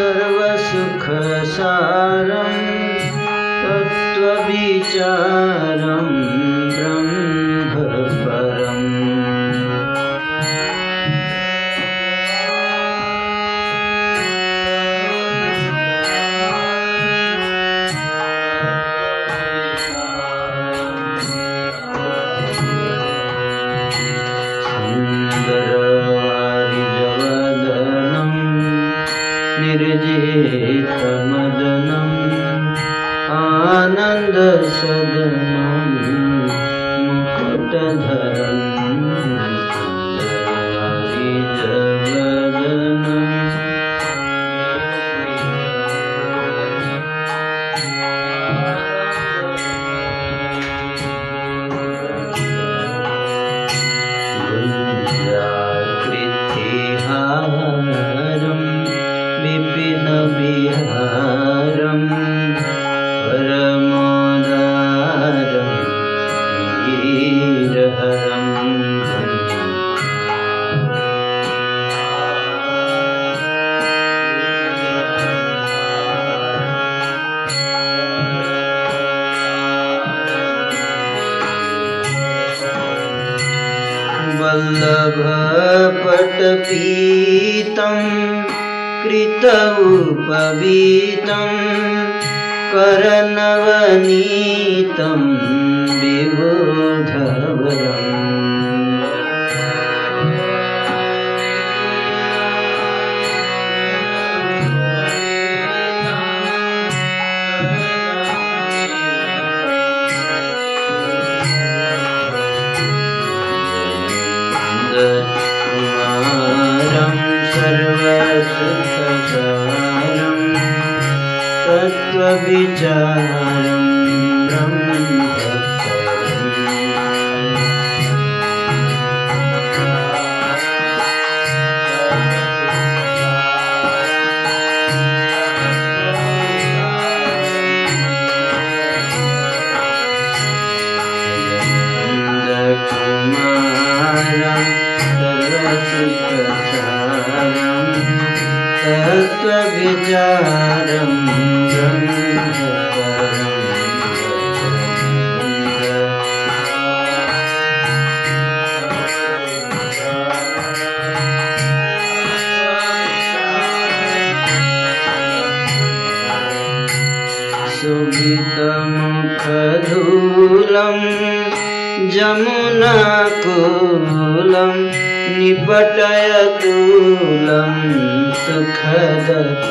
सर्वसुखसारं तत्त्वविचारं ब्रह्म। वल्लभपटपीतं कृतौपवीतं करनवनीतं विबोधवरम्। तत्त्वविचार जमुनाकूलं निपटयतूलं सुखदतरम्।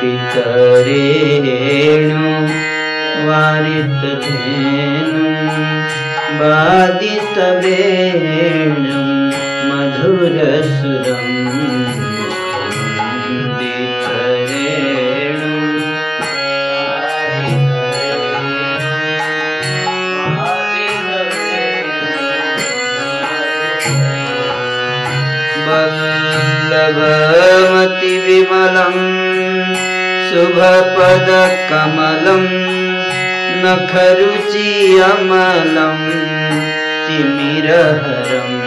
वितरेणु वारितधेनु वादितवेणु मधुरसुरम् वितरेणु वल्लभमतिविमलम् शुभपदकमलं नखरुचि अमलं तिमिरहरम्।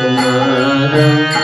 कुमारं सर्वसिद्धम्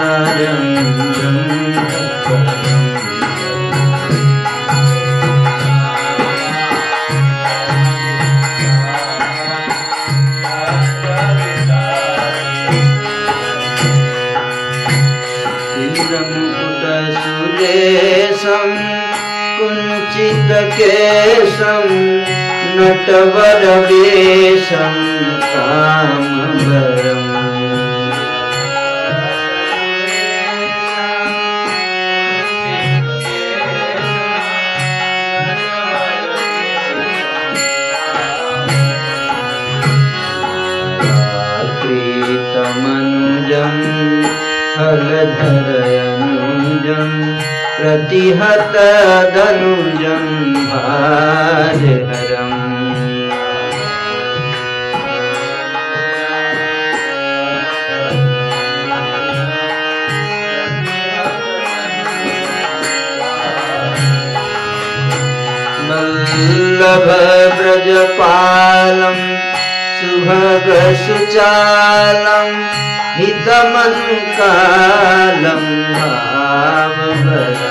नटवरवेशं कामवरम् प्रीतमनुजं फलधरयनुजं प्रतिहतदनुजं भारहरम् वल्लभव्रजपालं सुभगसुचालं हितमनुकालं भाववरम्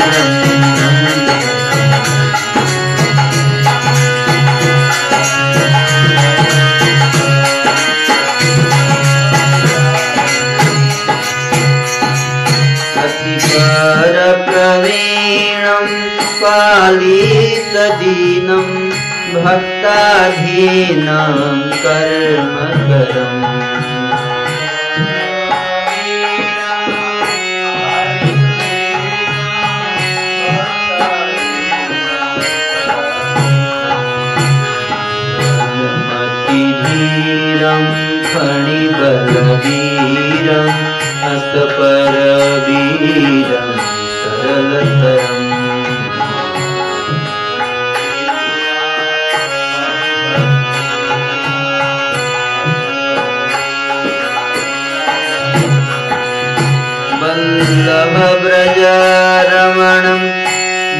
पालितदीनं भक्ताधीनं कर्मकरम्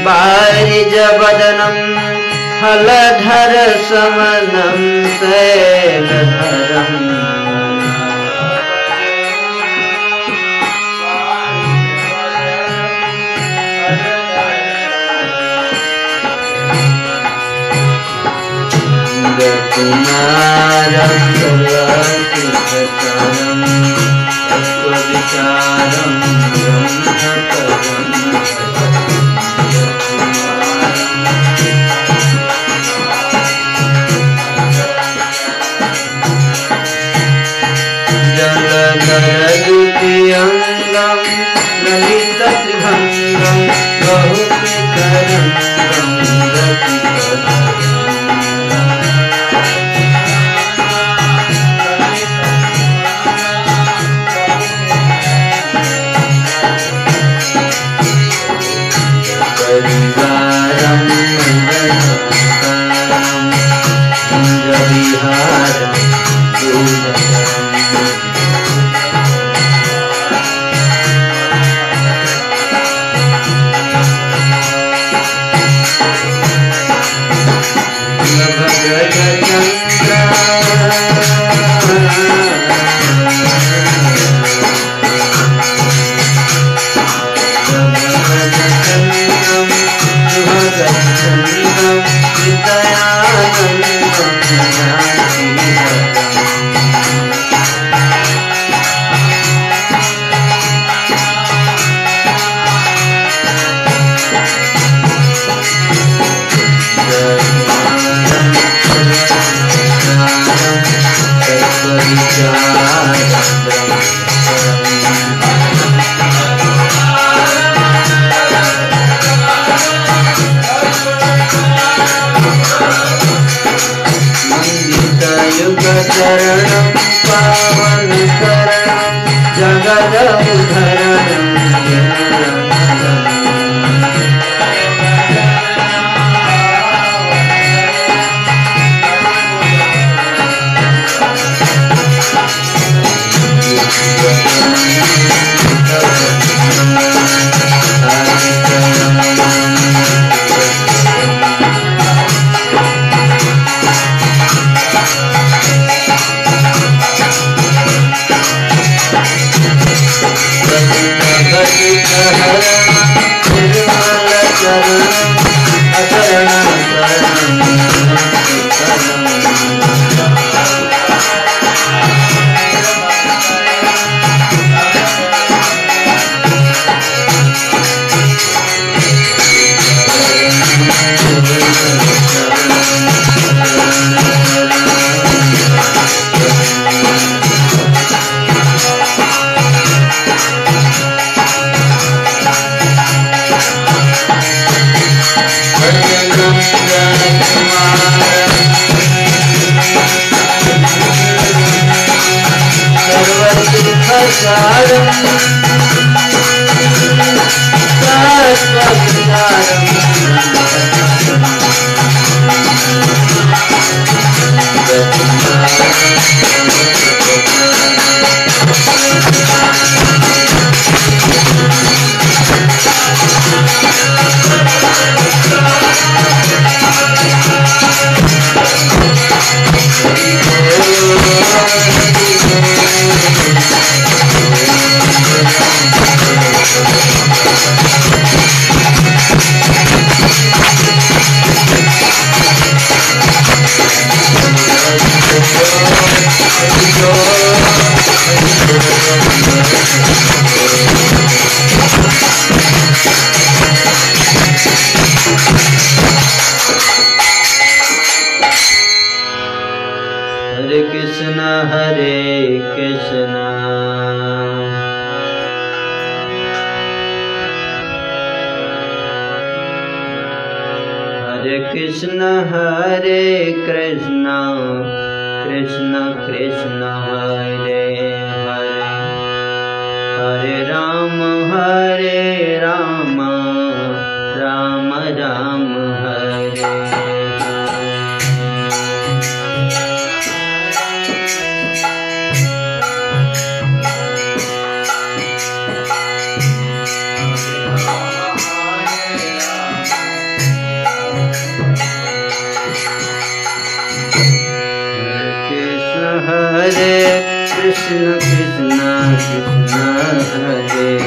बारिजवदनं हलधरसमनं शैलधरम् कुमारं सर्वसिद्धकरं तत्त्वविचारं ब्रह्मपदम् जय गङ्गा युगचरणं पावनकरणं कृष्ण कृष्ण कृष्ण हरे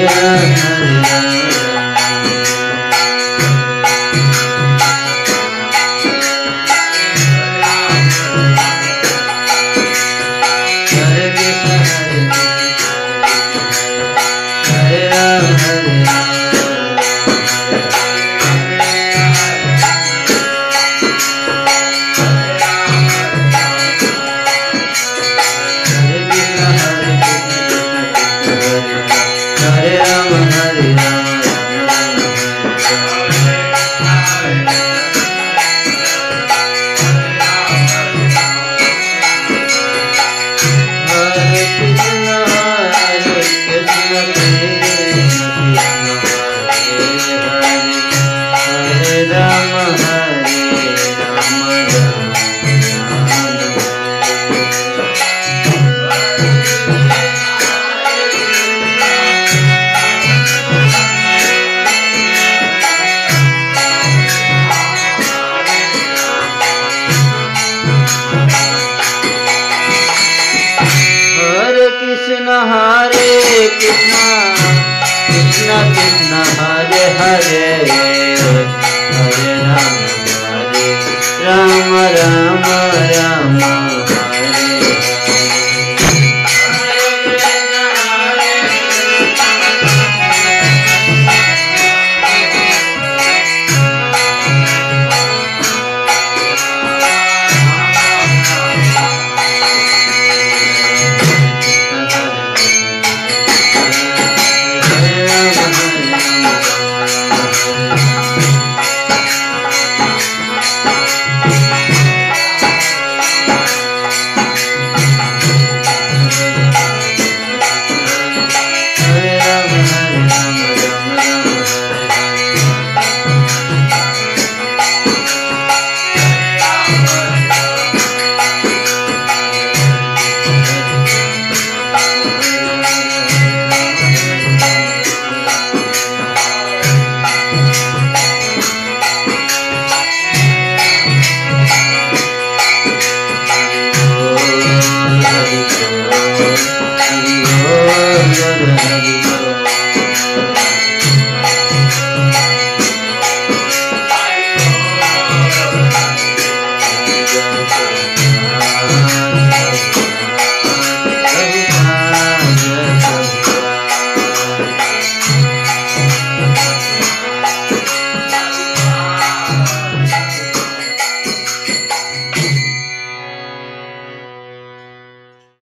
Yeah.